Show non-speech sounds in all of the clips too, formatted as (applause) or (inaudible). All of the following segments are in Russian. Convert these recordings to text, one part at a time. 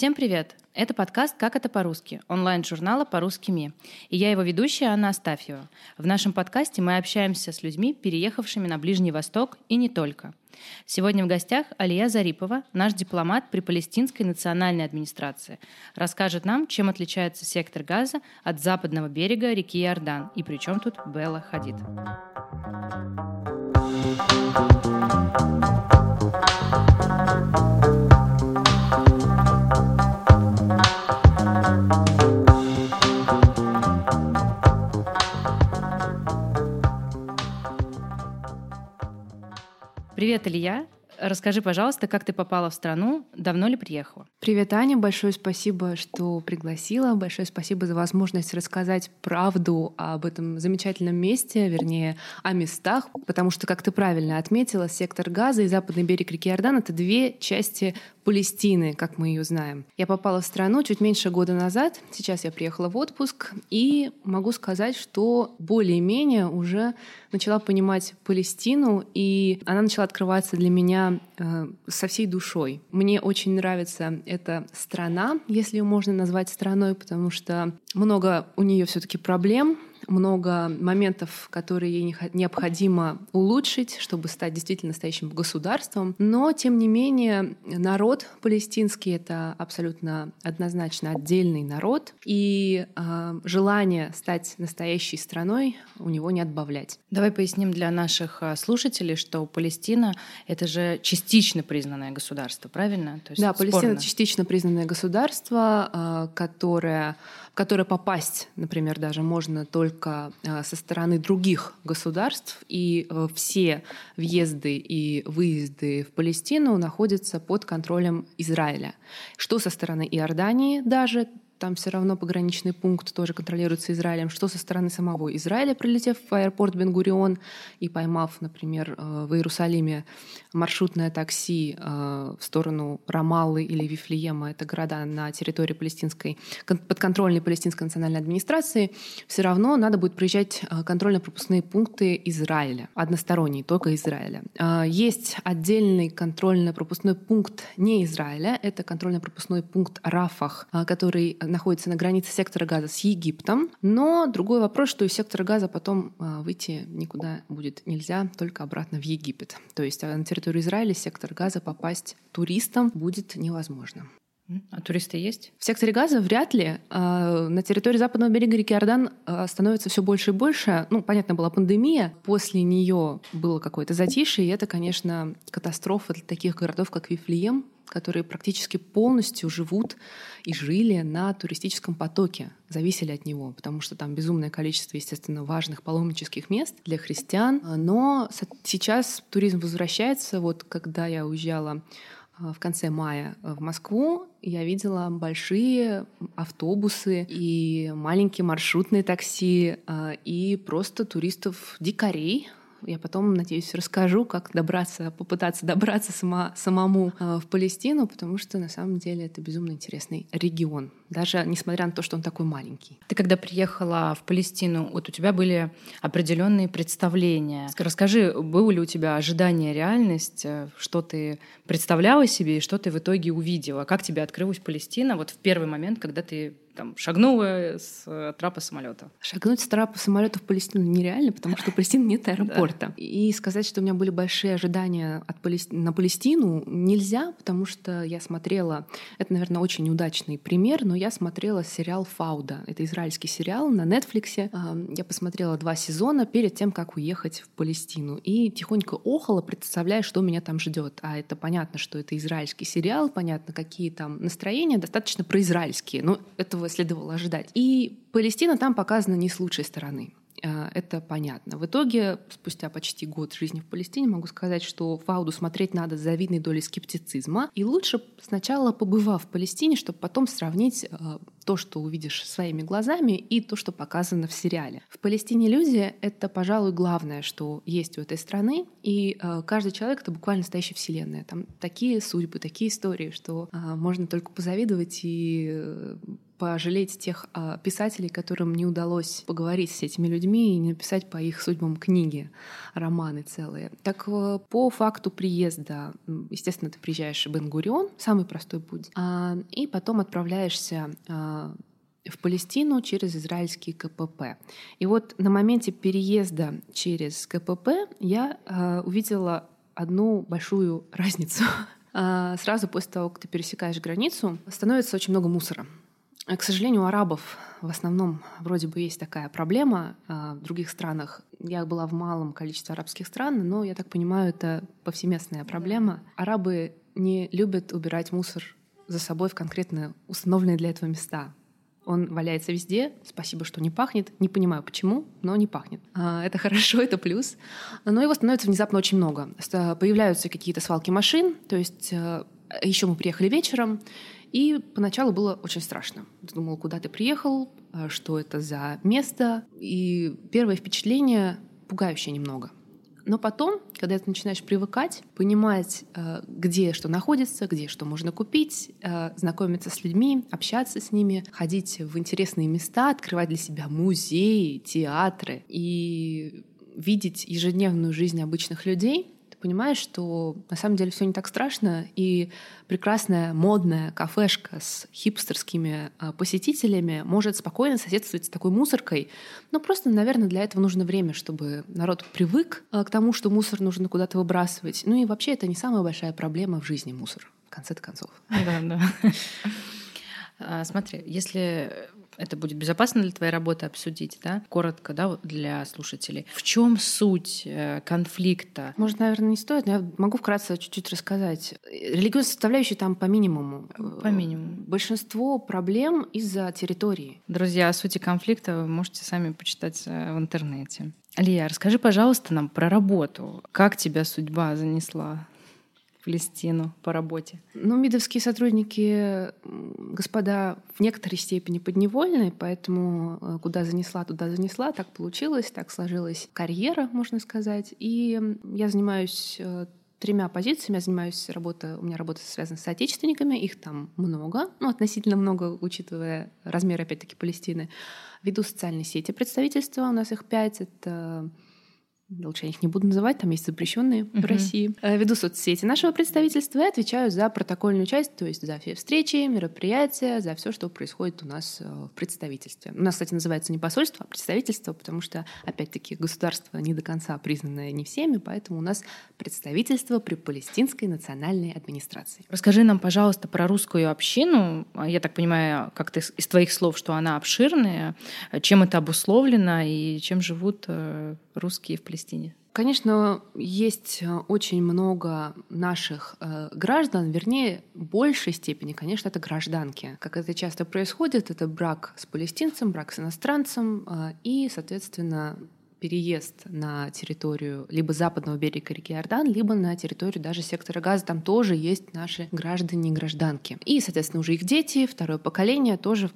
Всем привет! Это подкаст «Как это по-русски» онлайн-журнала «По-русски МИ». И я его ведущая Анна Астафьева. В нашем подкасте мы общаемся с людьми, переехавшими на Ближний Восток и не только. Сегодня в гостях Алия Зарипова, наш дипломат при Палестинской национальной администрации. Расскажет нам, чем отличается сектор Газа от западного берега реки Иордан и при чем тут Белла Хадид. Привет, Илья. Расскажи, пожалуйста, как ты попала в страну, давно ли приехала? Привет, Аня, большое спасибо, что пригласила, большое спасибо за возможность рассказать правду об этом замечательном месте, вернее, о местах, потому что, как ты правильно отметила, сектор Газа и западный берег реки Иордан — это две части Палестины, как мы ее знаем. Я попала в страну чуть меньше года назад, сейчас я приехала в отпуск, и могу сказать, что более-менее уже начала понимать Палестину, и она начала открываться для меня со всей душой. Мне очень нравится эта страна, если ее можно назвать страной, потому что много у нее все-таки проблем, много моментов, которые ей необходимо улучшить, чтобы стать действительно настоящим государством. Но, тем не менее, народ палестинский — это абсолютно однозначно отдельный народ, и э, желание стать настоящей страной у него не отбавлять. Давай поясним для наших а, слушателей, что Палестина — это же частично признанное государство, правильно? То есть да, спорно. Палестина — частично признанное государство, э, которое в которое попасть, например, даже можно только э, со стороны других государств, и э, все въезды и выезды в Палестину находятся под контролем Израиля. Что со стороны Иордании даже, там все равно пограничный пункт тоже контролируется Израилем. Что со стороны самого Израиля, прилетев в аэропорт Бенгурион и поймав, например, э, в Иерусалиме маршрутное такси э, в сторону Рамаллы или Вифлеема, это города на территории палестинской, подконтрольной палестинской национальной администрации, все равно надо будет проезжать э, контрольно-пропускные пункты Израиля, односторонние, только Израиля. Есть отдельный контрольно-пропускной пункт не Израиля, это контрольно-пропускной пункт Рафах, который находится на границе сектора газа с Египтом. Но другой вопрос, что из сектора газа потом а, выйти никуда будет нельзя, только обратно в Египет. То есть а, на территорию Израиля сектор газа попасть туристам будет невозможно. А туристы есть? В секторе газа вряд ли. А, на территории западного берега реки Иордан становится все больше и больше. Ну, понятно, была пандемия. После нее было какое-то затишье, и это, конечно, катастрофа для таких городов, как Вифлеем, которые практически полностью живут и жили на туристическом потоке, зависели от него, потому что там безумное количество, естественно, важных паломнических мест для христиан. Но сейчас туризм возвращается. Вот когда я уезжала а, в конце мая в Москву, я видела большие автобусы и маленькие маршрутные такси, а, и просто туристов-дикарей, я потом, надеюсь, расскажу, как добраться, попытаться добраться сама, самому э, в Палестину, потому что на самом деле это безумно интересный регион, даже несмотря на то, что он такой маленький. Ты когда приехала в Палестину, вот у тебя были определенные представления. Расскажи, было ли у тебя ожидание, реальность, э, что ты представляла себе и что ты в итоге увидела? Как тебе открылась Палестина вот в первый момент, когда ты там, шагнула с э, трапа самолета. Шагнуть с трапа самолета в Палестину нереально, потому что в Палестине нет (laughs) аэропорта. И сказать, что у меня были большие ожидания от Палести... на Палестину, нельзя, потому что я смотрела, это, наверное, очень неудачный пример, но я смотрела сериал «Фауда». Это израильский сериал на Нетфликсе. Я посмотрела два сезона перед тем, как уехать в Палестину. И тихонько охала, представляя, что меня там ждет. А это понятно, что это израильский сериал, понятно, какие там настроения, достаточно произраильские. Но этого следовало ожидать. И Палестина там показана не с лучшей стороны. Э, это понятно. В итоге, спустя почти год жизни в Палестине, могу сказать, что Фауду смотреть надо с завидной долей скептицизма. И лучше сначала побывав в Палестине, чтобы потом сравнить э, то, что увидишь своими глазами, и то, что показано в сериале. В Палестине люди — это, пожалуй, главное, что есть у этой страны, и э, каждый человек — это буквально настоящая вселенная. Там такие судьбы, такие истории, что можно только позавидовать и пожалеть тех а, писателей, которым не удалось поговорить с этими людьми и написать по их судьбам книги, романы целые. Так э, по факту приезда, естественно, ты приезжаешь в Бенгурион, самый простой путь, а, и потом отправляешься а, в Палестину через израильский КПП. И вот на моменте переезда через КПП я э, увидела одну большую (laughs) разницу. Э, сразу после того, как ты пересекаешь границу, становится очень много мусора. К сожалению, у арабов в основном вроде бы есть такая проблема. В других странах я была в малом количестве арабских стран, но я так понимаю, это повсеместная проблема. Арабы не любят убирать мусор за собой в конкретно установленные для этого места. Он валяется везде. Спасибо, что не пахнет. Не понимаю, почему, но не пахнет. А, это (laughs) хорошо, это плюс. Но его становится внезапно очень много. Появляются какие-то свалки машин. То есть э, еще мы приехали вечером, и поначалу было очень страшно. Ты думал, куда ты приехал, э, что это за место. И первое впечатление пугающее немного. Но потом, когда ты начинаешь привыкать, понимать, э, где что находится, где что можно купить, э, знакомиться с людьми, общаться с ними, ходить в интересные места, открывать для себя музеи, театры и видеть ежедневную жизнь обычных людей, понимаешь, что на самом деле все не так страшно, и прекрасная модная кафешка с хипстерскими а, посетителями может спокойно соседствовать с такой мусоркой. Но просто, наверное, для этого нужно время, чтобы народ привык а, к тому, что мусор нужно куда-то выбрасывать. Ну и вообще это не самая большая проблема в жизни мусор, в конце концов. Да, да. (laughs) А, смотри, если это будет безопасно для твоей работы обсудить, да, коротко, да, для слушателей. В чем суть э, конфликта? Может, наверное, не стоит, но я могу вкратце чуть-чуть рассказать. Религиозная составляющая там по минимуму. По минимуму. Большинство проблем из-за территории. Друзья, о сути конфликта вы можете сами почитать э, в интернете. Лия, расскажи, пожалуйста, нам про работу. Как тебя судьба занесла Палестину по работе? Ну, мидовские сотрудники, господа, в некоторой степени подневольные, поэтому э, куда занесла, туда занесла. Так получилось, так сложилась карьера, можно сказать. И я занимаюсь э, тремя позициями. Я занимаюсь работой, у меня работа связана с отечественниками, их там много, ну, относительно много, учитывая размер, опять-таки, Палестины. Веду социальные сети представительства, у нас их пять. Это лучше я их не буду называть, там есть запрещенные uh-huh. в России. Э, веду соцсети нашего представительства и отвечаю за протокольную часть, то есть за все встречи, мероприятия, за все, что происходит у нас э, в представительстве. У нас, кстати, называется не посольство, а представительство, потому что, опять-таки, государство не до конца признанное не всеми, поэтому у нас представительство при Палестинской национальной администрации. Расскажи нам, пожалуйста, про русскую общину. Я так понимаю, как-то из твоих слов, что она обширная. Чем это обусловлено и чем живут э, русские в Палестине? Конечно, есть э, очень много наших э, граждан, вернее, в большей степени, конечно, это гражданки. Как это часто происходит, это брак с палестинцем, брак с иностранцем э, и, соответственно, переезд на территорию либо западного берега реки Иордан, либо на территорию даже сектора газа. Там тоже есть наши граждане и гражданки. И, соответственно, уже их дети, второе поколение тоже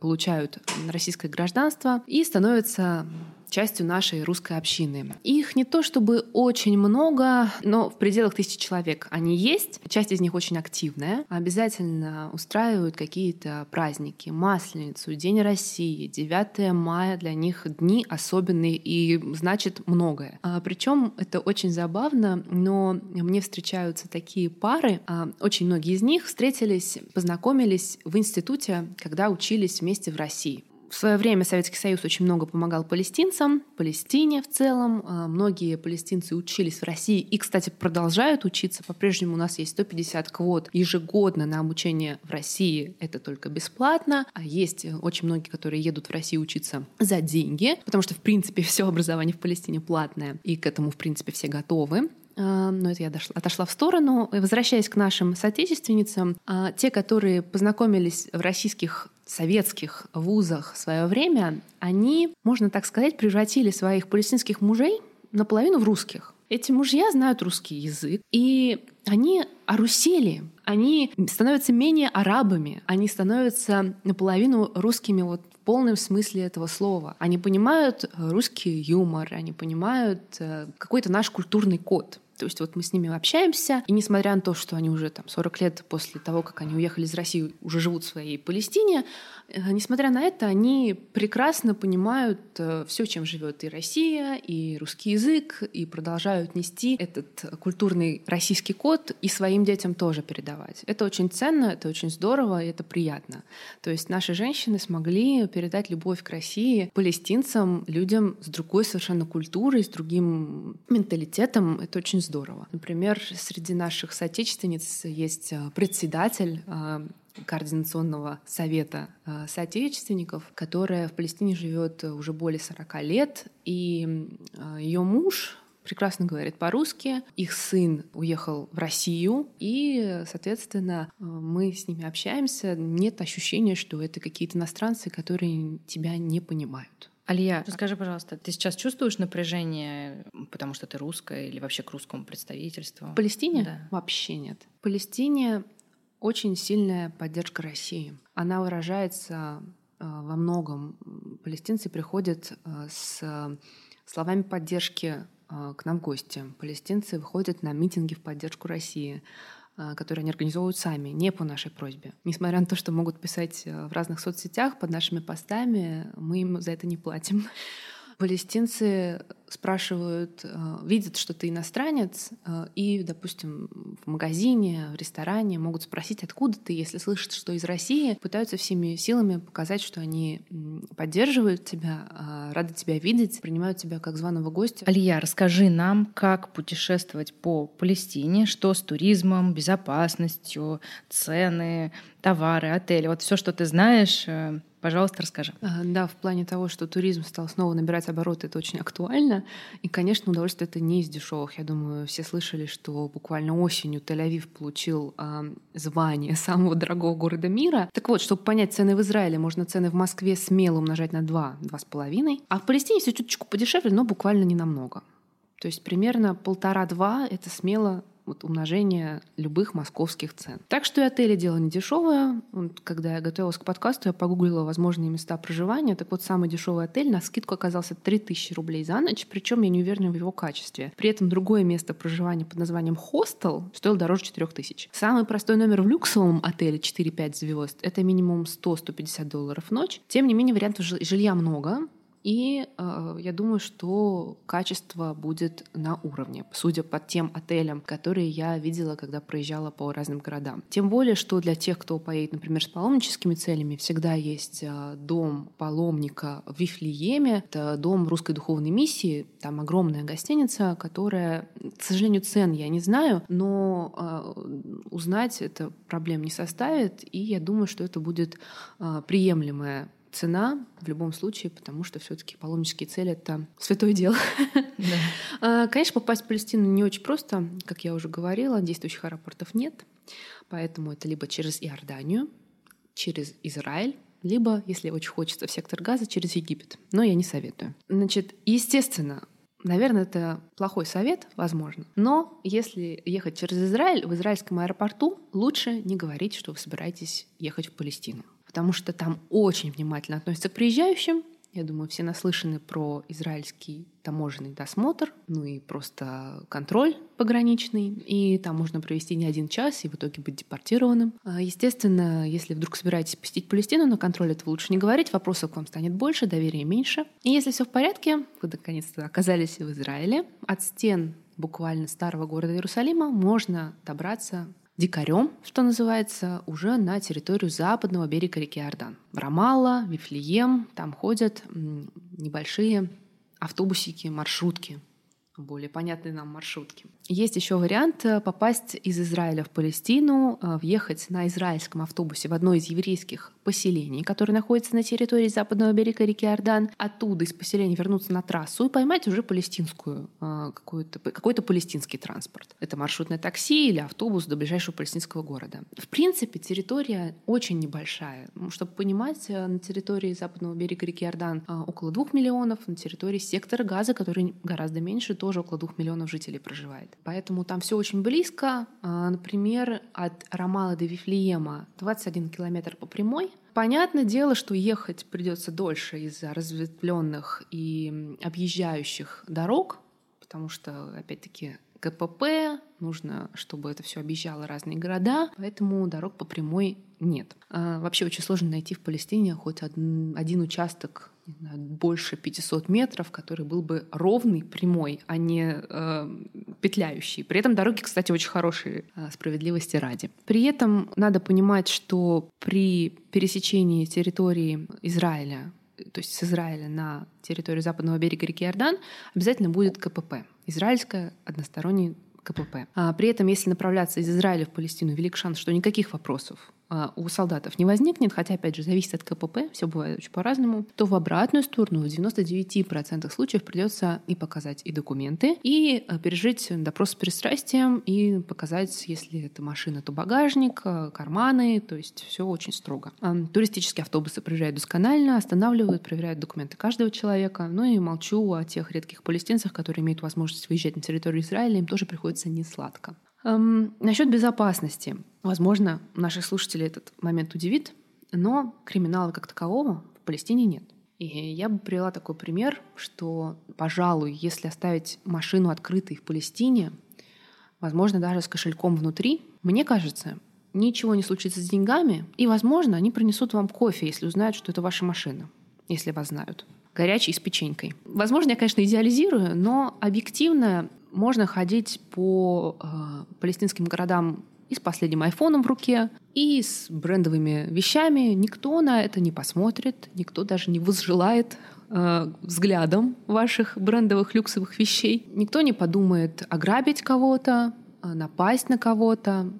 получают российское гражданство и становятся частью нашей русской общины. Их не то чтобы очень много, но в пределах тысячи человек они есть. Часть из них очень активная. Обязательно устраивают какие-то праздники, Масленицу, День России, 9 мая для них дни особенные и значит многое. А, причем это очень забавно, но мне встречаются такие пары. А, очень многие из них встретились, познакомились в институте, когда учились вместе в России. В свое время Советский Союз очень много помогал палестинцам, Палестине в целом. А, многие палестинцы учились в России и, кстати, продолжают учиться. По-прежнему у нас есть 150 квот ежегодно на обучение в России. Это только бесплатно. А есть очень многие, которые едут в Россию учиться за деньги, потому что, в принципе, (laughs) все образование в Палестине платное, и к этому, в принципе, все готовы а, но это я дошла, отошла в сторону. Возвращаясь к нашим соотечественницам, те, которые познакомились в российских советских вузах в свое время, они, можно так сказать, превратили своих палестинских мужей наполовину в русских. Эти мужья знают русский язык, и они орусели, они становятся менее арабами, они становятся наполовину русскими вот в полном смысле этого слова. Они понимают русский юмор, они понимают э, какой-то наш культурный код. То есть вот мы с ними общаемся, и несмотря на то, что они уже там 40 лет после того, как они уехали из России, уже живут в своей Палестине, э, несмотря на это, они прекрасно понимают э, все, чем живет и Россия, и русский язык, и продолжают нести этот культурный российский код и своим детям тоже передавать. Это очень ценно, это очень здорово, и это приятно. То есть наши женщины смогли передать любовь к России палестинцам, людям с другой совершенно культурой, с другим менталитетом. Это очень здорово. Например, среди наших соотечественниц есть э, председатель э, координационного совета э, соотечественников, которая в Палестине живет уже более 40 лет, и ее муж прекрасно говорит по-русски. Их сын уехал в Россию, и, соответственно, мы с ними общаемся. Нет ощущения, что это какие-то иностранцы, которые тебя не понимают. Алия, расскажи, пожалуйста, ты сейчас чувствуешь напряжение, потому что ты русская или вообще к русскому представительству? В Палестине? Да. Вообще нет. В Палестине очень сильная поддержка России. Она выражается э, во многом. Палестинцы приходят э, с словами поддержки э, к нам в гости. Палестинцы выходят на митинги в поддержку России. А, которые они организовывают сами, не по нашей просьбе. Несмотря на то, что могут писать э, в разных соцсетях под нашими постами, мы им за это не платим. Палестинцы спрашивают, э, видят, что ты иностранец, э, и, допустим, в магазине, в ресторане могут спросить, откуда ты, если слышат, что из России, пытаются всеми силами показать, что они поддерживают тебя, а, рады тебя видеть, принимают тебя как званого гостя. Алия, расскажи нам, как путешествовать по Палестине, что с туризмом, безопасностью, цены, товары, отели, вот все, что ты знаешь, э, Пожалуйста, расскажи. Да, в плане того, что туризм стал снова набирать обороты, это очень актуально. И, конечно, удовольствие это не из дешевых. Я думаю, все слышали, что буквально осенью Тель-Авив получил э, звание (laughs) самого дорогого города мира. Так вот, чтобы понять цены в Израиле, можно цены в Москве смело умножать на 2, 2,5. А в Палестине все чуточку подешевле, но буквально не намного. То есть примерно полтора-два — это смело вот умножение любых московских цен. Так что и отели дело не дешевое. Вот, когда я готовилась к подкасту, я погуглила возможные места проживания. Так вот, самый дешевый отель на скидку оказался 3000 рублей за ночь, причем я не уверена в его качестве. При этом другое место проживания под названием хостел стоило дороже 4000. Самый простой номер в люксовом отеле 4-5 звезд — это минимум 100-150 долларов в ночь. Тем не менее, вариантов жилья много. И э, я думаю, что качество будет на уровне, судя по тем отелям, которые я видела, когда проезжала по разным городам. Тем более, что для тех, кто поедет, например, с паломническими целями, всегда есть э, дом паломника в Вифлееме. Это дом русской духовной миссии. Там огромная гостиница, которая, к сожалению, цен я не знаю, но э, узнать это проблем не составит. И я думаю, что это будет э, приемлемая цена в любом случае, потому что все-таки паломнические цели это святое дело. Да. (laughs) А, конечно, попасть в Палестину не очень просто, как я уже говорила, действующих аэропортов нет, поэтому это либо через Иорданию, через Израиль, либо, если очень хочется, в сектор газа через Египет. Но я не советую. Значит, естественно, Наверное, это плохой совет, возможно. Но если ехать через Израиль, в израильском аэропорту лучше не говорить, что вы собираетесь ехать в Палестину потому что там очень внимательно относятся к приезжающим. Я думаю, все наслышаны про израильский таможенный досмотр, ну и просто контроль пограничный. И там можно провести не один час и в итоге быть депортированным. А, естественно, если вдруг собираетесь посетить Палестину, на контроль этого лучше не говорить, вопросов к вам станет больше, доверия меньше. И если все в порядке, вы наконец-то оказались в Израиле, от стен буквально старого города Иерусалима можно добраться дикарем, что называется, уже на территорию западного берега реки Иордан. В Рамалла, Вифлеем, там ходят небольшие автобусики, маршрутки, более понятные нам маршрутки. Есть еще вариант э, попасть из Израиля в Палестину, э, въехать на израильском автобусе в одно из еврейских поселений, которое находится на территории западного берега реки Иордан, оттуда из поселения вернуться на трассу и поймать уже палестинскую, э, какой-то, какой-то палестинский транспорт. Это маршрутное такси или автобус до ближайшего палестинского города. В принципе, территория очень небольшая. Чтобы понимать, на территории западного берега реки Иордан около двух миллионов, на территории сектора Газа, который гораздо меньше, тоже около двух миллионов жителей проживает. Поэтому там все очень близко. А, например, от Рамала до Вифлеема 21 километр по прямой. Понятное дело, что ехать придется дольше из-за разветвленных и объезжающих дорог, потому что, опять-таки, КПП, нужно, чтобы это все объезжало разные города, поэтому дорог по прямой нет. А вообще очень сложно найти в Палестине хоть один, один участок знаю, больше 500 метров, который был бы ровный, прямой, а не э, петляющий. При этом дороги, кстати, очень хорошие, э, справедливости ради. При этом надо понимать, что при пересечении территории Израиля то есть с Израиля на территорию западного берега реки Иордан, обязательно будет КПП. Израильское односторонний КПП. А при этом, если направляться из Израиля в Палестину, велик шанс, что никаких вопросов у солдатов не возникнет, хотя, опять же, зависит от КПП, все бывает очень по-разному, то в обратную сторону в 99% случаев придется и показать и документы, и а, пережить допрос с пристрастием, и показать, если это машина, то багажник, а, карманы, то есть все очень строго. Туристические автобусы приезжают досконально, останавливают, проверяют документы каждого человека. Ну и молчу о тех редких палестинцах, которые имеют возможность выезжать на территорию Израиля, им тоже приходится не сладко. Эм, насчет безопасности. Возможно, наших слушателей этот момент удивит, но криминала как такового в Палестине нет. И я бы привела такой пример, что, пожалуй, если оставить машину открытой в Палестине, возможно, даже с кошельком внутри, мне кажется, ничего не случится с деньгами, и, возможно, они принесут вам кофе, если узнают, что это ваша машина, если вас знают горячий с печенькой. Возможно, я, конечно, идеализирую, но объективно можно ходить по э, палестинским городам и с последним айфоном в руке, и с брендовыми вещами. Никто на это не посмотрит, никто даже не возжелает э, взглядом ваших брендовых люксовых вещей. Никто не подумает ограбить кого-то, Э, напасть на кого-то.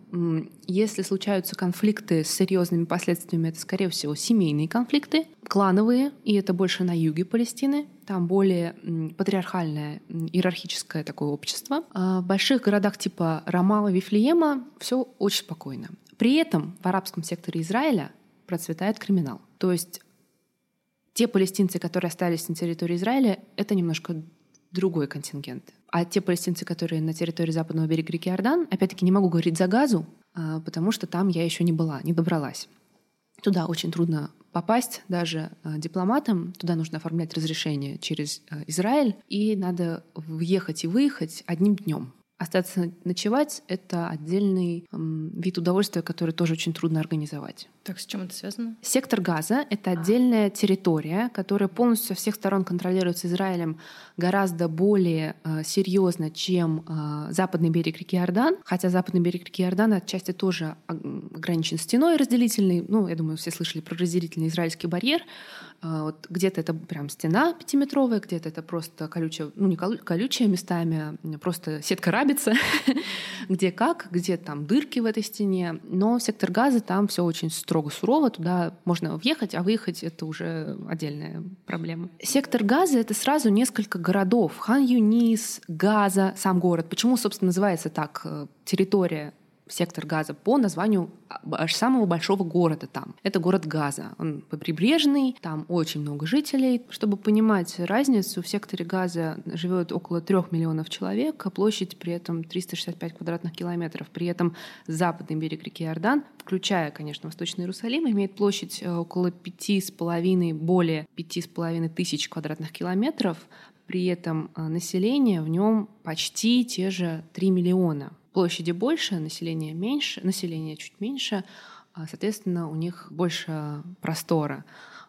Если случаются конфликты с серьезными последствиями, это, скорее всего, семейные конфликты, клановые, и это больше на юге Палестины. Там более патриархальное, иерархическое такое общество. А в больших городах типа Рамала, Вифлеема все очень спокойно. При этом в арабском секторе Израиля процветает криминал. То есть те палестинцы, которые остались на территории Израиля, это немножко другой контингент. А те палестинцы, которые на территории западного берега реки Иордан, опять-таки не могу говорить за газу, а, потому что там я еще не была, не добралась. Туда очень трудно попасть даже а, дипломатам. Туда нужно оформлять разрешение через а, Израиль, и надо въехать и выехать одним днем. Остаться ночевать — это отдельный эм, вид удовольствия, который тоже очень трудно организовать. Так, с чем это связано? Сектор газа — это отдельная территория, которая полностью со всех сторон контролируется Израилем гораздо более э, серьезно, чем э, западный берег реки Иордан. Хотя западный берег реки Иордан отчасти тоже ограничен стеной разделительной. Ну, я думаю, все слышали про разделительный израильский барьер. Э, вот где-то это прям стена пятиметровая, где-то это просто колючая, ну не колючая местами, а просто сетка рабица, (laughs) где как, где там дырки в этой стене. Но сектор газа там все очень строго сурово, туда можно въехать, а выехать это уже отдельная проблема. Сектор газа это сразу несколько городов. Хан-Юнис, Газа, сам город. Почему, собственно, называется так э, территория сектор газа по названию аж самого большого города там. Это город Газа. Он прибрежный, там очень много жителей. Чтобы понимать разницу, в секторе Газа живет около трех миллионов человек, а площадь при этом 365 квадратных километров. При этом западный берег реки Иордан, включая, конечно, Восточный Иерусалим, имеет площадь э, около пяти с половиной, более пяти с половиной тысяч квадратных километров. При этом э, население в нем почти те же 3 миллиона площади больше, население меньше, население чуть меньше, а, соответственно, у них больше простора.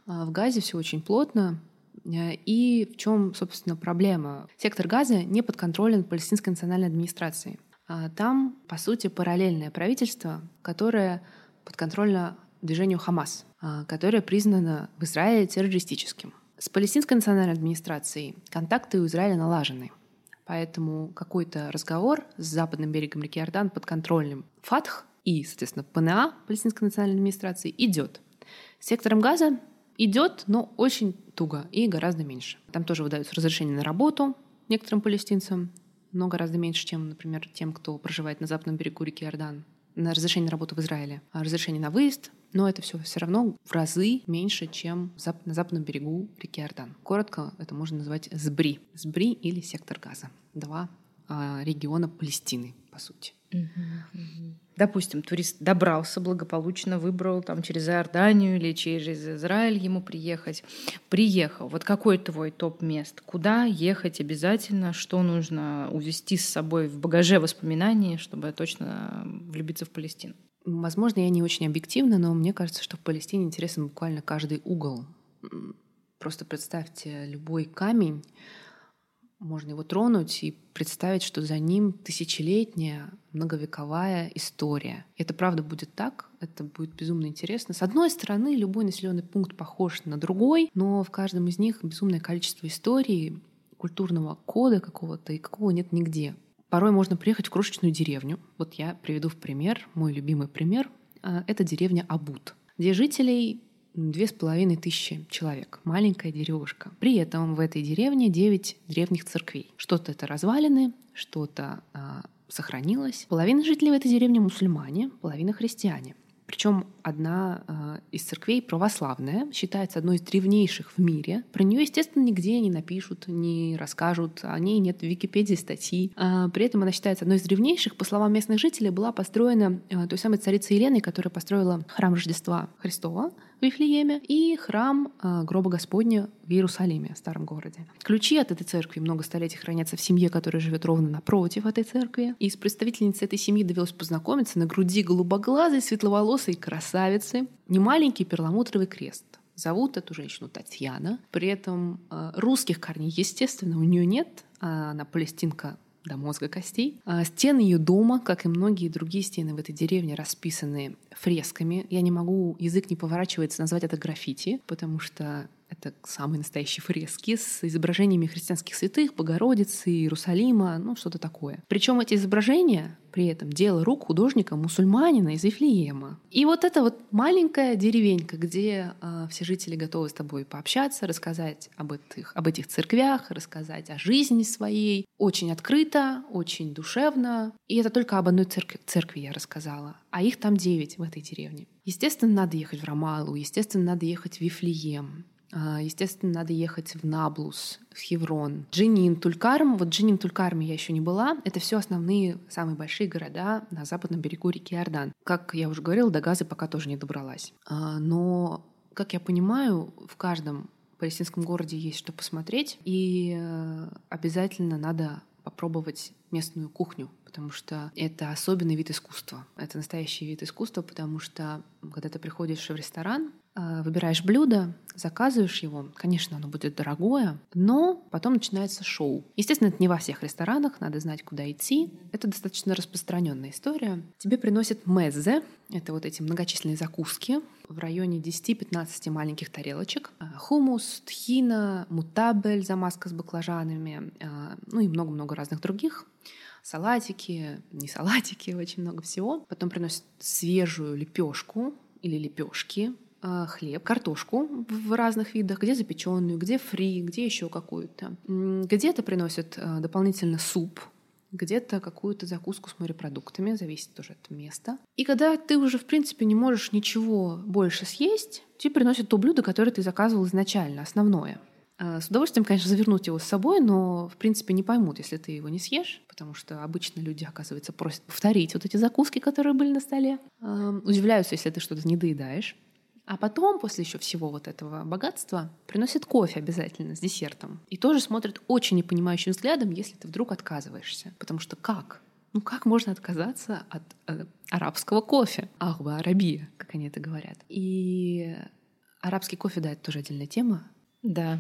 А в Газе все очень плотно, э, и в чем, собственно, проблема? Сектор Газа не подконтролен палестинской национальной администрацией. А там, по сути, параллельное правительство, которое подконтрольно движению Хамас, которое признано в Израиле террористическим. С палестинской национальной администрацией контакты у Израиля налажены. Поэтому какой-то разговор с западным берегом реки Иордан под контролем ФАТХ и, соответственно, ПНА, Палестинской национальной администрации, идет. Сектором газа идет, но очень туго и гораздо меньше. Там тоже выдаются разрешения на работу некоторым палестинцам, но гораздо меньше, чем, например, тем, кто проживает на западном берегу реки Иордан на разрешение на работу в Израиле, а разрешение на выезд, но это все все равно в разы меньше, чем на западном берегу реки Иордан. Коротко это можно назвать СБРИ. СБРИ или сектор газа. Два а, региона Палестины, по сути. Допустим, турист добрался благополучно, выбрал там через Иорданию или через Израиль ему приехать. Приехал. Вот какой твой топ мест? Куда ехать обязательно? Что нужно увезти с собой в багаже воспоминаний, чтобы точно влюбиться в Палестину? Возможно, я не очень объективна, но мне кажется, что в Палестине интересен буквально каждый угол. Просто представьте любой камень, можно его тронуть и представить, что за ним тысячелетняя, многовековая история. Это правда будет так, это будет безумно интересно. С одной стороны, любой населенный пункт похож на другой, но в каждом из них безумное количество истории, культурного кода какого-то, и какого нет нигде. Порой можно приехать в крошечную деревню. Вот я приведу в пример, мой любимый пример. А, это деревня Абут, где жителей две с половиной тысячи человек. Маленькая деревушка. При этом в этой деревне девять древних церквей. Что-то это развалины, что-то а, сохранилось. Половина жителей в этой деревне мусульмане, половина христиане. Причем одна э, из церквей православная, считается одной из древнейших в мире. Про нее, естественно, нигде не напишут, не расскажут. О ней нет в Википедии статьи. А, при этом она считается одной из древнейших. По словам местных жителей, была построена э, той самой царицей Еленой, которая построила храм Рождества Христова в Вифлееме и храм э, гроба Господня в Иерусалиме, в старом городе. Ключи от этой церкви много столетий хранятся в семье, которая живет ровно напротив этой церкви. И с представительницей этой семьи довелось познакомиться на груди голубоглазой, светловолосой красавицы. Немаленький перламутровый крест. Зовут эту женщину Татьяна. При этом э, русских корней, естественно, у нее нет. А она палестинка до мозга костей. А стены ее дома, как и многие другие стены в этой деревне, расписаны фресками. Я не могу, язык не поворачивается назвать это граффити, потому что это самые настоящие фрески с изображениями христианских святых, Богородицы, Иерусалима, ну что-то такое. Причем эти изображения при этом дело рук художника-мусульманина из Вифлеема. И вот эта вот маленькая деревенька, где э, все жители готовы с тобой пообщаться, рассказать об этих, об этих церквях, рассказать о жизни своей. Очень открыто, очень душевно. И это только об одной церкви, церкви я рассказала. А их там девять в этой деревне. Естественно, надо ехать в Рамалу, естественно, надо ехать в Вифлеем. А, естественно, надо ехать в Наблус, в Хеврон. Джинин, Тулькарм. Вот Джинин, Тулькарме я еще не была. Это все основные, самые большие города на западном берегу реки Иордан. Как я уже говорила, до Газы пока тоже не добралась. А, но, как я понимаю, в каждом палестинском городе есть что посмотреть, и э, обязательно надо попробовать местную кухню, потому что это особенный вид искусства. Это настоящий вид искусства, потому что когда ты приходишь в ресторан, выбираешь блюдо, заказываешь его. Конечно, оно будет дорогое, но потом начинается шоу. Естественно, это не во всех ресторанах, надо знать, куда идти. Это достаточно распространенная история. Тебе приносят меззе, это вот эти многочисленные закуски в районе 10-15 маленьких тарелочек. А, хумус, тхина, мутабель, замазка с баклажанами, а, ну и много-много разных других салатики, не салатики, (laughs) очень много всего. Потом приносят свежую лепешку или лепешки, а, хлеб, картошку в разных видах, где запеченную, где фри, где еще какую-то. Где-то приносят а, дополнительно суп, где-то какую-то закуску с морепродуктами, зависит тоже от места. И когда ты уже, в принципе, не можешь ничего больше съесть, тебе приносят то блюдо, которое ты заказывал изначально, основное. А, с удовольствием, конечно, завернуть его с собой, но, в принципе, не поймут, если ты его не съешь, потому что обычно люди, оказывается, просят повторить вот эти закуски, которые были на столе. Удивляются, если ты что-то не доедаешь. А потом, после еще всего вот этого богатства, приносит кофе обязательно с десертом. И тоже смотрят очень непонимающим взглядом, если ты вдруг отказываешься. Потому что как? Ну как можно отказаться от э, арабского кофе? Ахба арабия, как они это говорят. И арабский кофе, да, это тоже отдельная тема. Да.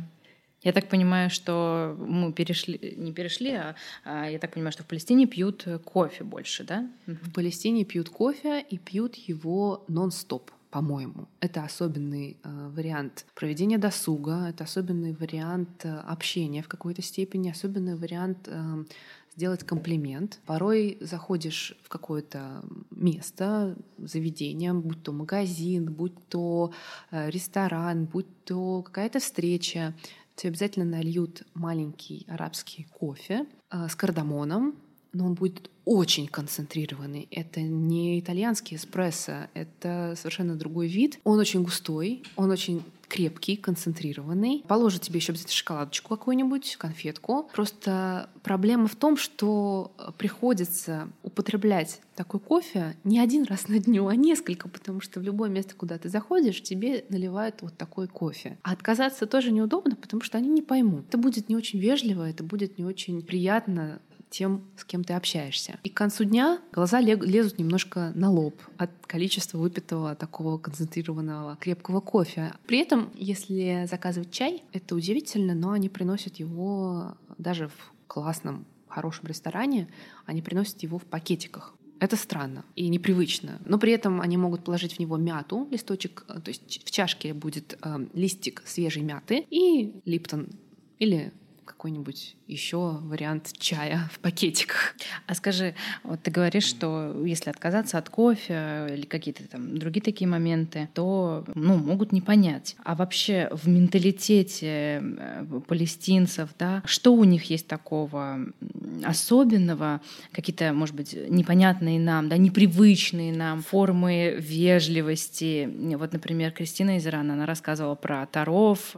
Я так понимаю, что мы перешли, не перешли, а, а я так понимаю, что в Палестине пьют кофе больше, да? В Палестине пьют кофе и пьют его нон-стоп по-моему. Это особенный э, вариант проведения досуга, это особенный вариант э, общения в какой-то степени, особенный вариант э, сделать комплимент. Порой заходишь в какое-то место, заведение, будь то магазин, будь то э, ресторан, будь то какая-то встреча, тебе обязательно нальют маленький арабский кофе э, с кардамоном, но он будет очень концентрированный. Это не итальянский эспрессо, это совершенно другой вид. Он очень густой, он очень крепкий, концентрированный. Положит тебе еще обязательно шоколадочку какую-нибудь, конфетку. Просто проблема в том, что приходится употреблять такой кофе не один раз на дню, а несколько, потому что в любое место, куда ты заходишь, тебе наливают вот такой кофе. А отказаться тоже неудобно, потому что они не поймут. Это будет не очень вежливо, это будет не очень приятно тем, с кем ты общаешься. И к концу дня глаза лезут немножко на лоб от количества выпитого такого концентрированного крепкого кофе. При этом, если заказывать чай, это удивительно, но они приносят его даже в классном, хорошем ресторане, они приносят его в пакетиках. Это странно и непривычно. Но при этом они могут положить в него мяту, листочек, э, то есть в чашке будет э, листик свежей мяты и липтон или какой-нибудь еще вариант чая в пакетиках. А скажи, вот ты говоришь, что если отказаться от кофе или какие-то там другие такие моменты, то ну, могут не понять. А вообще в менталитете э, палестинцев, да, что у них есть такого особенного, какие-то, может быть, непонятные нам, да, непривычные нам формы вежливости. Вот, например, Кристина из Ирана, она рассказывала про таров.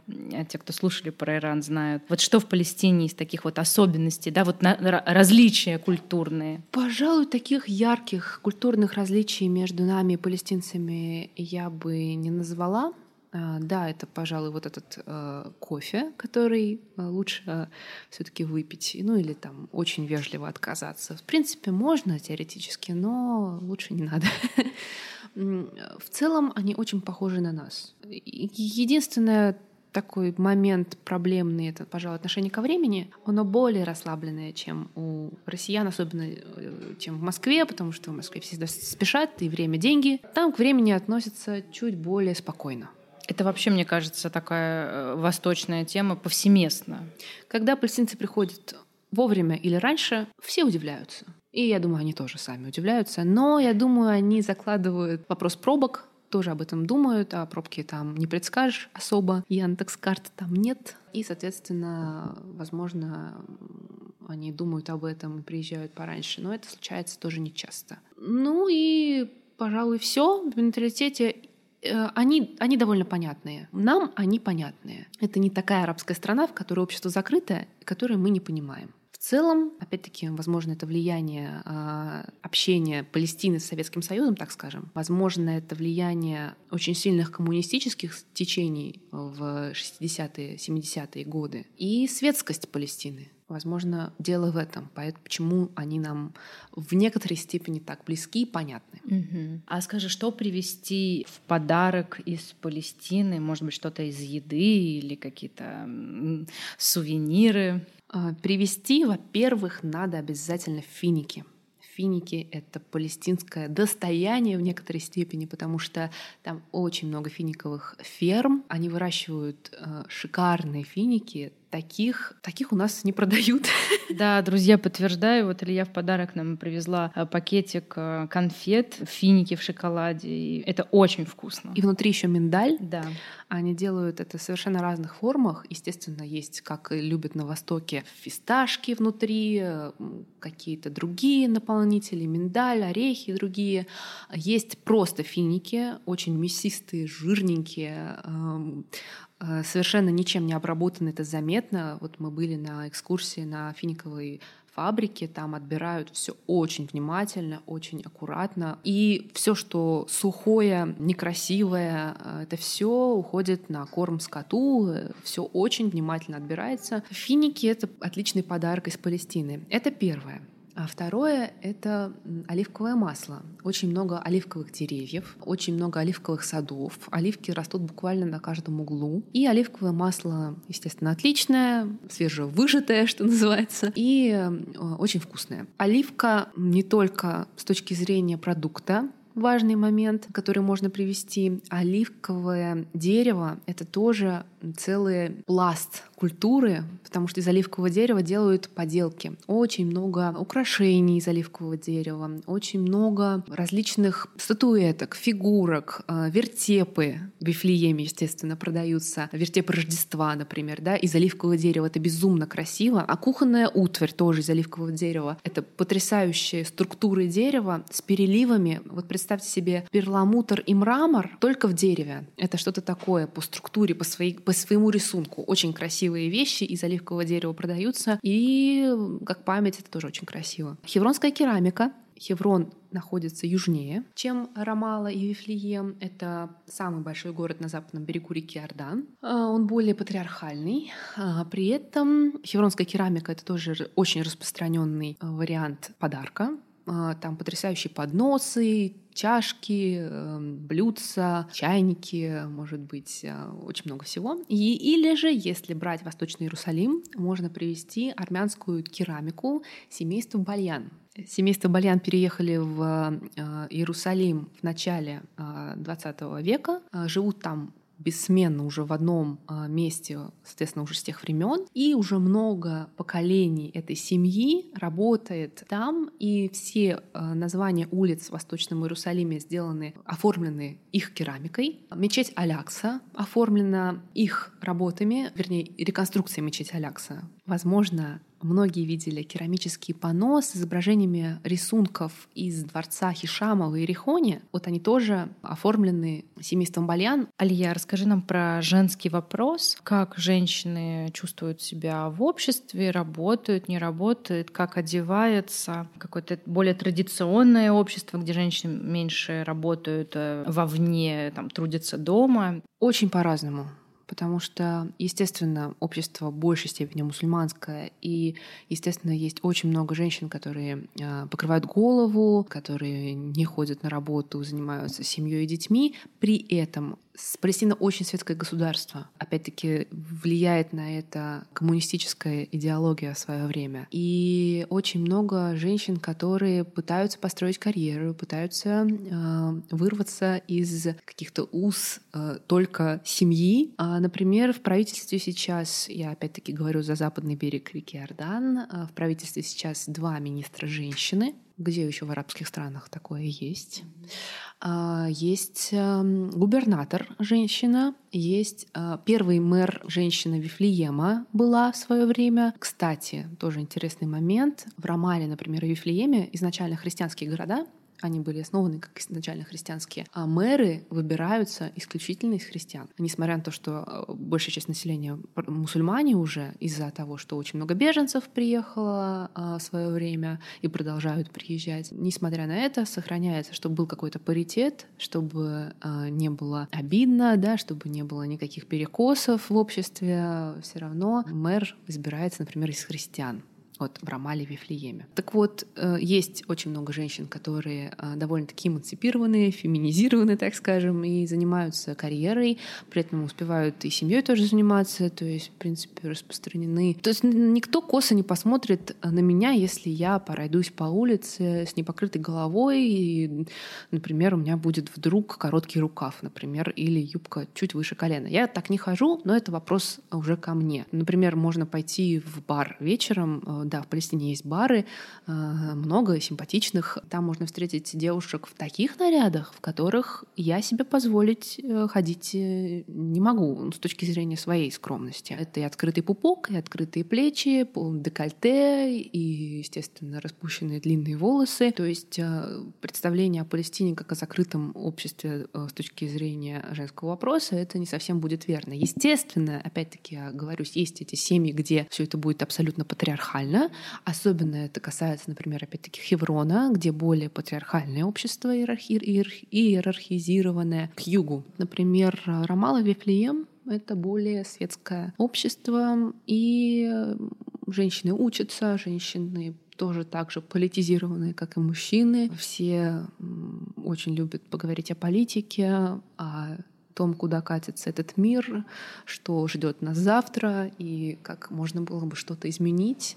Те, кто слушали про Иран, знают. Вот что в Палестине из таких вот особенностей, да, вот на, различия культурные? Пожалуй, таких ярких культурных различий между нами и палестинцами я бы не назвала. А, да, это, пожалуй, вот этот э, кофе, который э, лучше э, все-таки выпить, ну или там очень вежливо отказаться. В принципе, можно теоретически, но лучше не надо. (laughs) В целом они очень похожи на нас. Единственное такой момент проблемный, это, пожалуй, отношение ко времени, оно более расслабленное, чем у россиян, особенно э, чем в Москве, потому что в Москве всегда спешат, и время — деньги. Там к времени относятся чуть более спокойно. Это вообще, мне кажется, такая э, восточная тема повсеместно. Когда палестинцы приходят вовремя или раньше, все удивляются. И я думаю, они тоже сами удивляются. Но я думаю, они закладывают вопрос пробок тоже об этом думают, а пробки там не предскажешь особо. Яндекс карт там нет. И, соответственно, возможно, они думают об этом и приезжают пораньше. Но это случается тоже нечасто. Ну и, пожалуй, все. В менталитете э, они, они довольно понятные. Нам они понятные. Это не такая арабская страна, в которой общество закрытое, которое мы не понимаем целом, опять-таки, возможно, это влияние э, общения Палестины с Советским Союзом, так скажем. Возможно, это влияние очень сильных коммунистических течений в 60-е, 70-е годы и светскость Палестины. Возможно, дело в этом. Поэтому почему они нам в некоторой степени так близки и понятны. Угу. А скажи, что привезти в подарок из Палестины? Может быть, что-то из еды или какие-то сувениры? А, привезти, во-первых, надо обязательно финики. Финики — это палестинское достояние в некоторой степени, потому что там очень много финиковых ферм. Они выращивают э, шикарные финики, таких, таких у нас не продают. (laughs) Да, друзья, подтверждаю. Вот Илья в подарок нам привезла э, пакетик э, конфет, финики в шоколаде. И это очень вкусно. И внутри еще миндаль. Да. Они делают это в совершенно разных формах. Естественно, есть, как любят на Востоке, фисташки внутри, э, какие-то другие наполнители, миндаль, орехи другие. Есть просто финики, очень мясистые, жирненькие, совершенно ничем не обработаны, это заметно. Вот мы были на экскурсии на финиковой фабрике, там отбирают все очень внимательно, очень аккуратно. И все, что сухое, некрасивое, э, это все уходит на корм скоту, все очень внимательно отбирается. Финики — это отличный подарок из Палестины. Это первое. А второе — это оливковое масло. Очень много оливковых деревьев, очень много оливковых садов. Оливки растут буквально на каждом углу. И оливковое масло, естественно, отличное, свежевыжатое, (laughs) что называется, и э, очень вкусное. Оливка не только с точки зрения продукта, важный момент, который можно привести. Оливковое дерево — это тоже целый пласт культуры, потому что из оливкового дерева делают поделки. Очень много украшений из оливкового дерева, очень много различных статуэток, фигурок, э, вертепы в Вифлееме, естественно, продаются. Вертепы Рождества, например, да, из оливкового дерева. Это безумно красиво. А кухонная утварь тоже из оливкового дерева. Это потрясающие структуры дерева с переливами. Вот представьте себе перламутр и мрамор только в дереве. Это что-то такое по структуре, по, своей, по своему рисунку. Очень красивые вещи из оливкового дерева продаются. И как память это тоже очень красиво. Хевронская керамика Хеврон находится южнее, чем Рамала и Вифлеем. Это самый большой город на западном берегу реки Ордан. А, он более патриархальный. А, при этом хевронская керамика — это тоже очень распространенный вариант подарка. Там потрясающие подносы, чашки, эм, блюдца, чайники, может быть, э, очень много всего. И, или же, если брать Восточный Иерусалим, можно привезти армянскую керамику семейства Бальян. Семейство Бальян переехали в э, Иерусалим в начале XX века, живут там бессменно уже в одном а, месте, соответственно, уже с тех времен. И уже много поколений этой семьи работает там, и все а, названия улиц в Восточном Иерусалиме сделаны, оформлены их керамикой. Мечеть Алякса оформлена их работами, вернее, реконструкция мечети Алякса. Возможно, Многие видели керамический панно с изображениями рисунков из дворца Хишама в Иерихоне. Вот они тоже оформлены семейством Бальян. Алия, расскажи нам про женский вопрос. Как женщины чувствуют себя в обществе, работают, не работают, как одеваются. Какое-то более традиционное общество, где женщины меньше работают э, вовне, там, трудятся дома. Очень по-разному потому что, естественно, общество в большей степени мусульманское, и, естественно, есть очень много женщин, которые а, покрывают голову, которые не ходят на работу, занимаются семьей и детьми. При этом Палестина очень светское государство. Опять-таки влияет на это коммунистическая идеология в свое время. И очень много женщин, которые пытаются построить карьеру, пытаются э, вырваться из каких-то уз э, только семьи. А, например, в правительстве сейчас, я опять-таки говорю за западный берег реки Ордан, э, в правительстве сейчас два министра женщины, где еще в арабских странах такое есть. А, есть эм, губернатор женщина, есть э, первый мэр женщина Вифлеема была в свое время. Кстати, тоже интересный момент. В Рамале, например, и Вифлееме изначально христианские города они были основаны как изначально христианские, а мэры выбираются исключительно из христиан. Несмотря на то, что э, большая часть населения мусульмане уже из-за того, что очень много беженцев приехало а, в свое время и продолжают приезжать. Несмотря на это, сохраняется, чтобы был какой-то паритет, чтобы а, не было обидно, да, чтобы не было никаких перекосов в обществе, все равно мэр избирается, например, из христиан вот в Рамале, Вифлееме. Так вот, э, есть очень много женщин, которые э, довольно-таки эмансипированы, феминизированы, так скажем, и занимаются карьерой, при этом успевают и семьей тоже заниматься, то есть, в принципе, распространены. То есть никто косо не посмотрит на меня, если я пройдусь по улице с непокрытой головой, и, например, у меня будет вдруг короткий рукав, например, или юбка чуть выше колена. Я так не хожу, но это вопрос уже ко мне. Например, можно пойти в бар вечером, э, да, в Палестине есть бары, э, много симпатичных. Там можно встретить девушек в таких нарядах, в которых я себе позволить э, ходить э, не могу с точки зрения своей скромности. Это и открытый пупок, и открытые плечи, декольте, и, естественно, распущенные длинные волосы. То есть представление о Палестине как о закрытом обществе с точки зрения женского вопроса, это не совсем будет верно. Естественно, опять-таки, я говорю, есть эти семьи, где все это будет абсолютно патриархально, нормально. Особенно это касается, например, опять-таки Хеврона, где более патриархальное общество иерархи- иерархизированное. К югу, например, Рамала Вифлеем — это более светское общество, и женщины учатся, женщины тоже так же политизированные, как и мужчины. Все очень любят поговорить о политике, о том, куда катится этот мир, что ждет нас завтра и как можно было бы что-то изменить.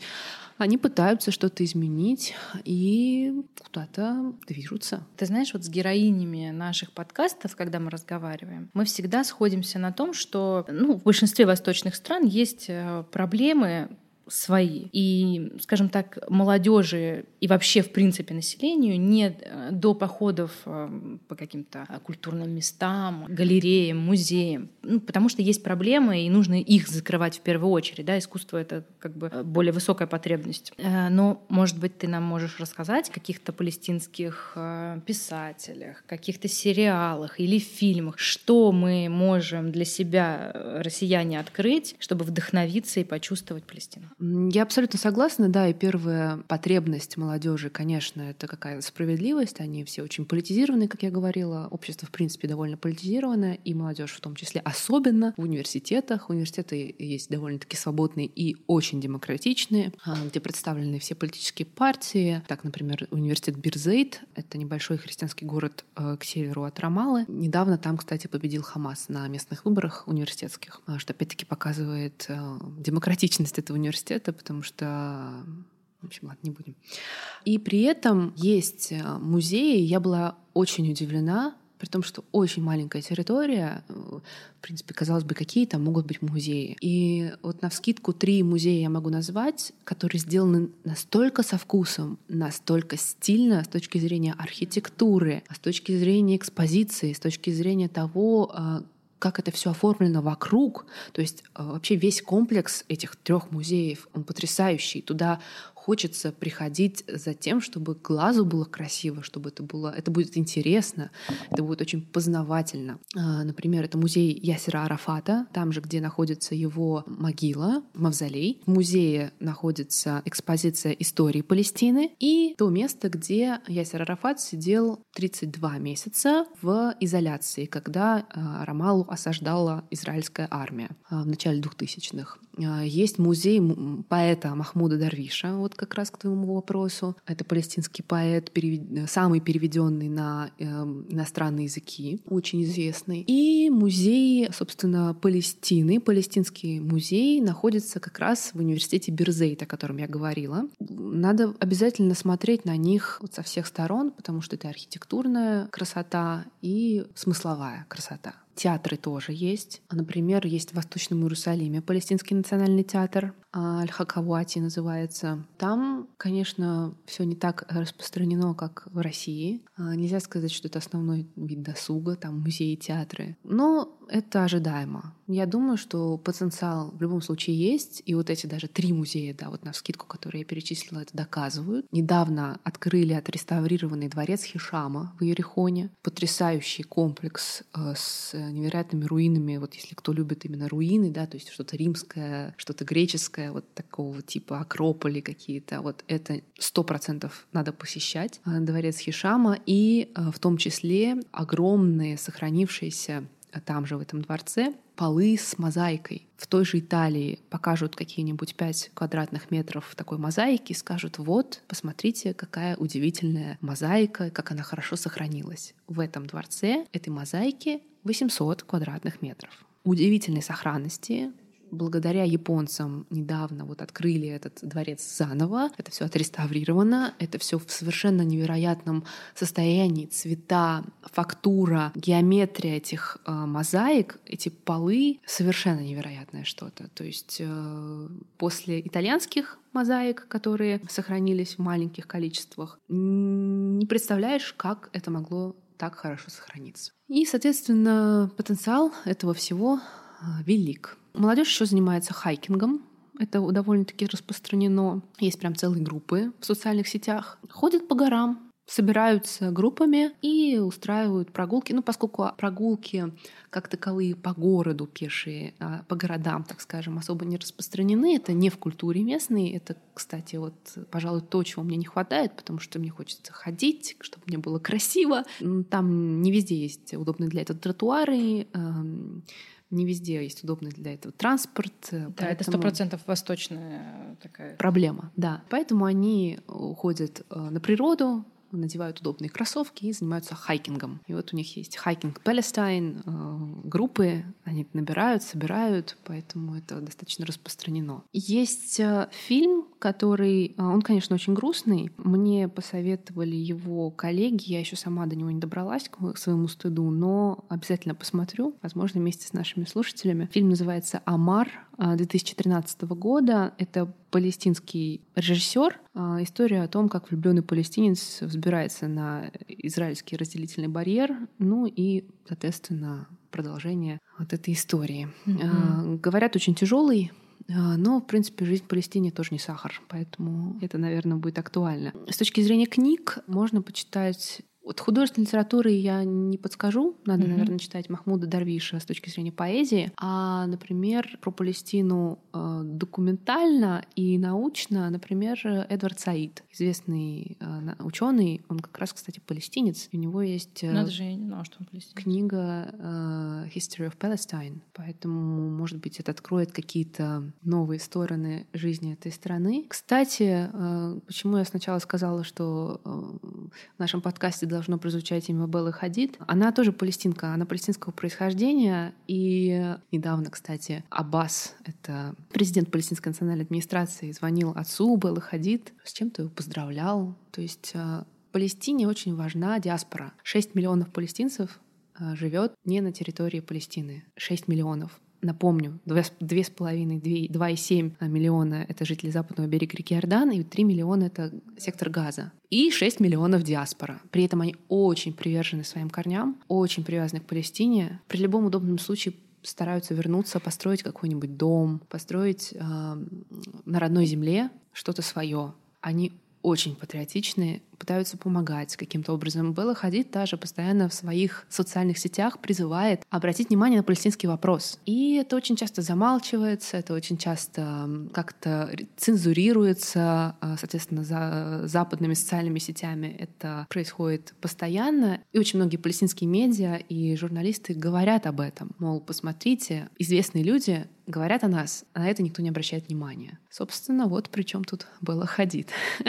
Они пытаются что-то изменить и куда-то движутся. Ты знаешь, вот с героинями наших подкастов, когда мы разговариваем, мы всегда сходимся на том, что ну, в большинстве восточных стран есть э, проблемы, свои. И, скажем так, молодежи и вообще, в принципе, населению нет э, до походов э, по каким-то культурным местам, галереям, музеям, ну, потому что есть проблемы, и нужно их закрывать в первую очередь. Да? Искусство — это как бы более высокая потребность. Э, но, может быть, ты нам можешь рассказать о каких-то палестинских писателях, каких-то сериалах или фильмах, что мы можем для себя, россияне, открыть, чтобы вдохновиться и почувствовать Палестину? Я абсолютно согласна, да, и первая потребность молодежи, конечно, это какая-то справедливость. Они все очень политизированы, как я говорила. Общество, в принципе, довольно политизированное, и молодежь в том числе особенно в университетах. Университеты есть довольно-таки свободные и очень демократичные, а, где представлены все политические партии. Так, например, университет Бирзейт — это небольшой христианский город э, к северу от Рамалы. Недавно там, кстати, победил Хамас на местных выборах университетских, а, что опять-таки показывает э, демократичность этого университета университета, потому что в общем, ладно, не будем. И при этом есть э, музеи. Я была очень удивлена, при том, что очень маленькая территория, в принципе, казалось бы, какие там могут быть музеи. И вот на вскидку три музея я могу назвать, которые сделаны настолько со вкусом, настолько стильно с точки зрения архитектуры, с точки зрения экспозиции, с точки зрения того, э, как это все оформлено вокруг. То есть вообще весь комплекс этих трех музеев, он потрясающий. Туда хочется приходить за тем, чтобы глазу было красиво, чтобы это было, это будет интересно, это будет очень познавательно. А, например, это музей Ясера Арафата, там же, где находится его могила, мавзолей. В музее находится экспозиция истории Палестины и то место, где Ясер Арафат сидел 32 месяца в изоляции, когда а, Рамалу осаждала израильская армия а, в начале 2000-х. Есть музей поэта Махмуда Дарвиша, вот как раз к твоему вопросу. Это палестинский поэт, перевед... самый переведенный на э, иностранные языки, очень известный. И музей, собственно, Палестины, палестинский музей находится как раз в университете Бирзейт, о котором я говорила. Надо обязательно смотреть на них вот со всех сторон, потому что это архитектурная красота и смысловая красота. Театры тоже есть. Например, есть в Восточном Иерусалиме Палестинский национальный театр. А, Аль-Хакавати называется. Там, конечно, все не так распространено, как в России. А, нельзя сказать, что это основной вид досуга, там музеи, театры. Но это ожидаемо. Я думаю, что потенциал в любом случае есть, и вот эти даже три музея, да, вот на скидку, которые я перечислила, это доказывают. Недавно открыли отреставрированный дворец Хишама в Ерехоне. Потрясающий комплекс э, с невероятными руинами, вот если кто любит именно руины, да, то есть что-то римское, что-то греческое, вот такого типа Акрополи какие-то, вот это сто процентов надо посещать. Э, дворец Хишама и э, в том числе огромные сохранившиеся там же, в этом дворце, полы с мозаикой. В той же Италии покажут какие-нибудь 5 квадратных метров такой мозаики и скажут, вот, посмотрите, какая удивительная мозаика, как она хорошо сохранилась. В этом дворце этой мозаики 800 квадратных метров удивительной сохранности, благодаря японцам недавно вот открыли этот дворец заново. Это все отреставрировано, это все в совершенно невероятном состоянии. Цвета, фактура, геометрия этих э, мозаик, эти полы совершенно невероятное что-то. То есть э, после итальянских мозаик, которые сохранились в маленьких количествах, не представляешь, как это могло так хорошо сохраниться. И, соответственно, потенциал этого всего велик. Молодежь еще занимается хайкингом. Это довольно-таки распространено. Есть прям целые группы в социальных сетях. Ходят по горам, собираются группами и устраивают прогулки. Ну, поскольку прогулки как таковые по городу пешие, а по городам, так скажем, особо не распространены. Это не в культуре местной. Это, кстати, вот, пожалуй, то, чего мне не хватает, потому что мне хочется ходить, чтобы мне было красиво. Там не везде есть удобные для этого тротуары, эм, не везде есть удобный для этого транспорт. Да, поэтому... это сто процентов восточная такая проблема, да. Поэтому они уходят э, на природу, надевают удобные кроссовки и занимаются хайкингом. И вот у них есть Hiking Palestine, э, группы, они набирают, собирают, поэтому это достаточно распространено. Есть э, фильм, который, э, он, конечно, очень грустный. Мне посоветовали его коллеги, я еще сама до него не добралась к своему стыду, но обязательно посмотрю, возможно, вместе с нашими слушателями. Фильм называется «Омар», 2013 года. Это палестинский режиссер. История о том, как влюбленный палестинец взбирается на израильский разделительный барьер, ну и, соответственно, продолжение вот этой истории. Mm-hmm. Говорят, очень тяжелый, но, в принципе, жизнь в Палестине тоже не сахар, поэтому это, наверное, будет актуально. С точки зрения книг можно почитать Вот художественной литературы я не подскажу. Надо, mm-hmm. наверное, читать Махмуда Дарвиша с точки зрения поэзии. А, например, про Палестину э, документально и научно, например, Эдвард Саид, известный э, ученый, он как раз, кстати, палестинец. У него есть э, Надо же, я не знала, что он палестинец. книга History of Palestine. Поэтому, может быть, это откроет какие-то новые стороны жизни этой страны. Кстати, почему я сначала сказала, что в нашем подкасте должно прозвучать имя Беллы Хадид. Она тоже палестинка, она палестинского происхождения. И недавно, кстати, Аббас, это президент палестинской национальной администрации, звонил отцу Беллы Хадид, с чем-то его поздравлял. То есть э, Палестине очень важна диаспора. 6 миллионов палестинцев э, живет не на территории Палестины. 6 миллионов. Напомню, 2,5-2,7 миллиона — это жители западного берега реки Иордан, и 3 миллиона — это сектор Газа. И 6 миллионов диаспора. При этом они очень привержены своим корням, очень привязаны к Палестине. При любом удобном случае стараются вернуться, построить какой-нибудь дом, построить э, на родной земле что-то свое. Они очень патриотичные, пытаются помогать каким-то образом. Белла Хадид даже постоянно в своих социальных сетях призывает обратить внимание на палестинский вопрос. И это очень часто замалчивается, это очень часто как-то цензурируется, а, соответственно, за западными социальными сетями. Это происходит постоянно. И очень многие палестинские медиа и журналисты говорят об этом. Мол, посмотрите, известные люди говорят о нас, а на это никто не обращает внимания. Собственно, вот при чем тут было ходит. (laughs)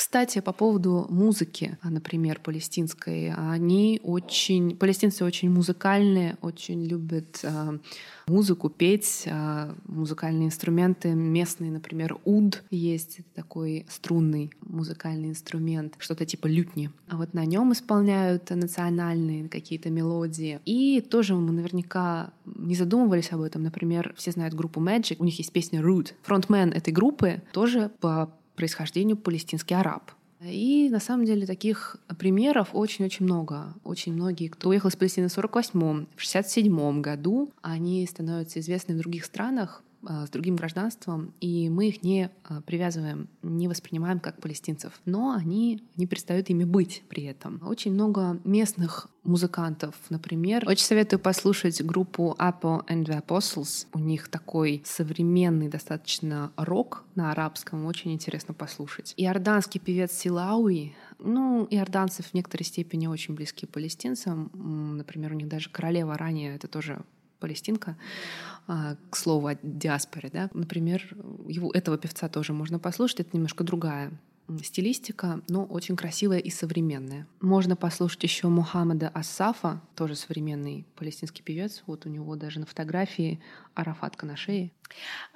Кстати, по поводу музыки, например, палестинской, они очень, палестинцы очень музыкальные, очень любят э, музыку, петь, э, музыкальные инструменты местные, например, уд есть, такой струнный музыкальный инструмент, что-то типа лютни. А вот на нем исполняют национальные какие-то мелодии. И тоже мы наверняка не задумывались об этом. Например, все знают группу Magic, у них есть песня Root. Фронтмен этой группы тоже по происхождению палестинский араб. И на самом деле таких примеров очень-очень много. Очень многие, кто уехал из Палестины в 48-м, в 67-м году, они становятся известны в других странах, с другим гражданством, и мы их не а, привязываем, не воспринимаем как палестинцев. Но они не перестают ими быть при этом. Очень много местных музыкантов, например. Очень советую послушать группу Apple and the Apostles. У них такой современный достаточно рок на арабском, очень интересно послушать. Иорданский певец Силауи, ну, иорданцы в некоторой степени очень близки палестинцам. Например, у них даже королева ранее, это тоже палестинка, а, к слову о диаспоре, да, например, его, этого певца тоже можно послушать, это немножко другая стилистика, но очень красивая и современная. Можно послушать еще Мухаммада Асафа, тоже современный палестинский певец. Вот у него даже на фотографии арафатка на шее.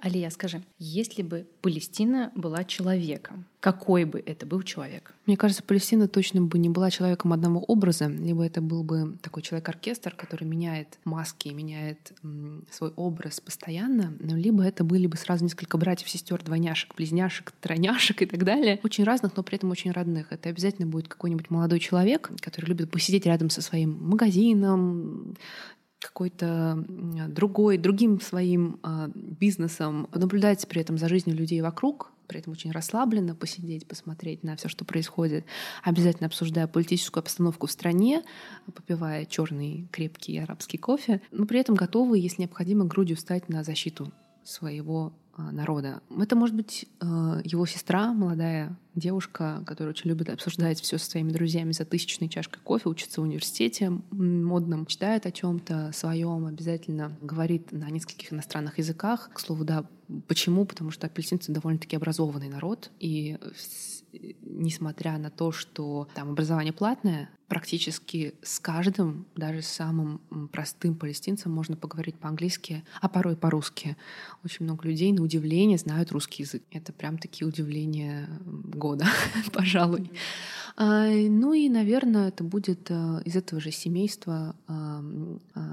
Алия, скажи, если бы Палестина была человеком, какой бы это был человек? Мне кажется, Палестина точно бы не была человеком одного образа, либо это был бы такой человек-оркестр, который меняет маски, меняет м, свой образ постоянно, либо это были бы сразу несколько братьев, сестер, двойняшек, близняшек, тройняшек и так далее, очень разных, но при этом очень родных. Это обязательно будет какой-нибудь молодой человек, который любит посидеть рядом со своим магазином, какой-то другой, другим своим э, бизнесом, наблюдать при этом за жизнью людей вокруг, при этом очень расслабленно посидеть, посмотреть на все, что происходит, обязательно обсуждая политическую обстановку в стране, попивая черный крепкий арабский кофе, но при этом готовы, если необходимо, грудью встать на защиту своего а, народа. Это может быть а, его сестра, молодая девушка, которая очень любит обсуждать все со своими друзьями за тысячной чашкой кофе, учится в университете модном, читает о чем-то своем, обязательно говорит на нескольких иностранных языках. К слову, да, почему? Потому что апельсинцы довольно-таки образованный народ, и несмотря на то, что там образование платное, практически с каждым, даже с самым простым палестинцем можно поговорить по-английски, а порой по-русски. Очень много людей, на удивление, знают русский язык. Это прям такие удивления года, (laughs) пожалуй. А, ну и, наверное, это будет а, из этого же семейства а,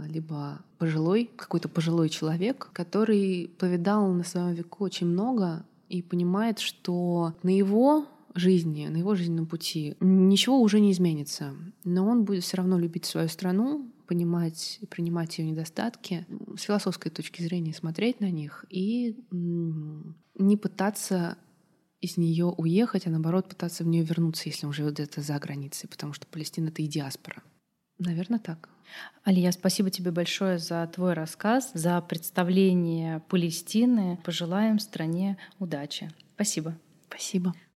либо пожилой, какой-то пожилой человек, который повидал на своем веку очень много и понимает, что на его жизни, на его жизненном пути ничего уже не изменится. Но он будет все равно любить свою страну, понимать и принимать ее недостатки, с философской точки зрения смотреть на них и не пытаться из нее уехать, а наоборот пытаться в нее вернуться, если он живет где-то за границей, потому что Палестина это и диаспора. Наверное, так. Алия, спасибо тебе большое за твой рассказ, за представление Палестины. Пожелаем стране удачи. Спасибо. Спасибо.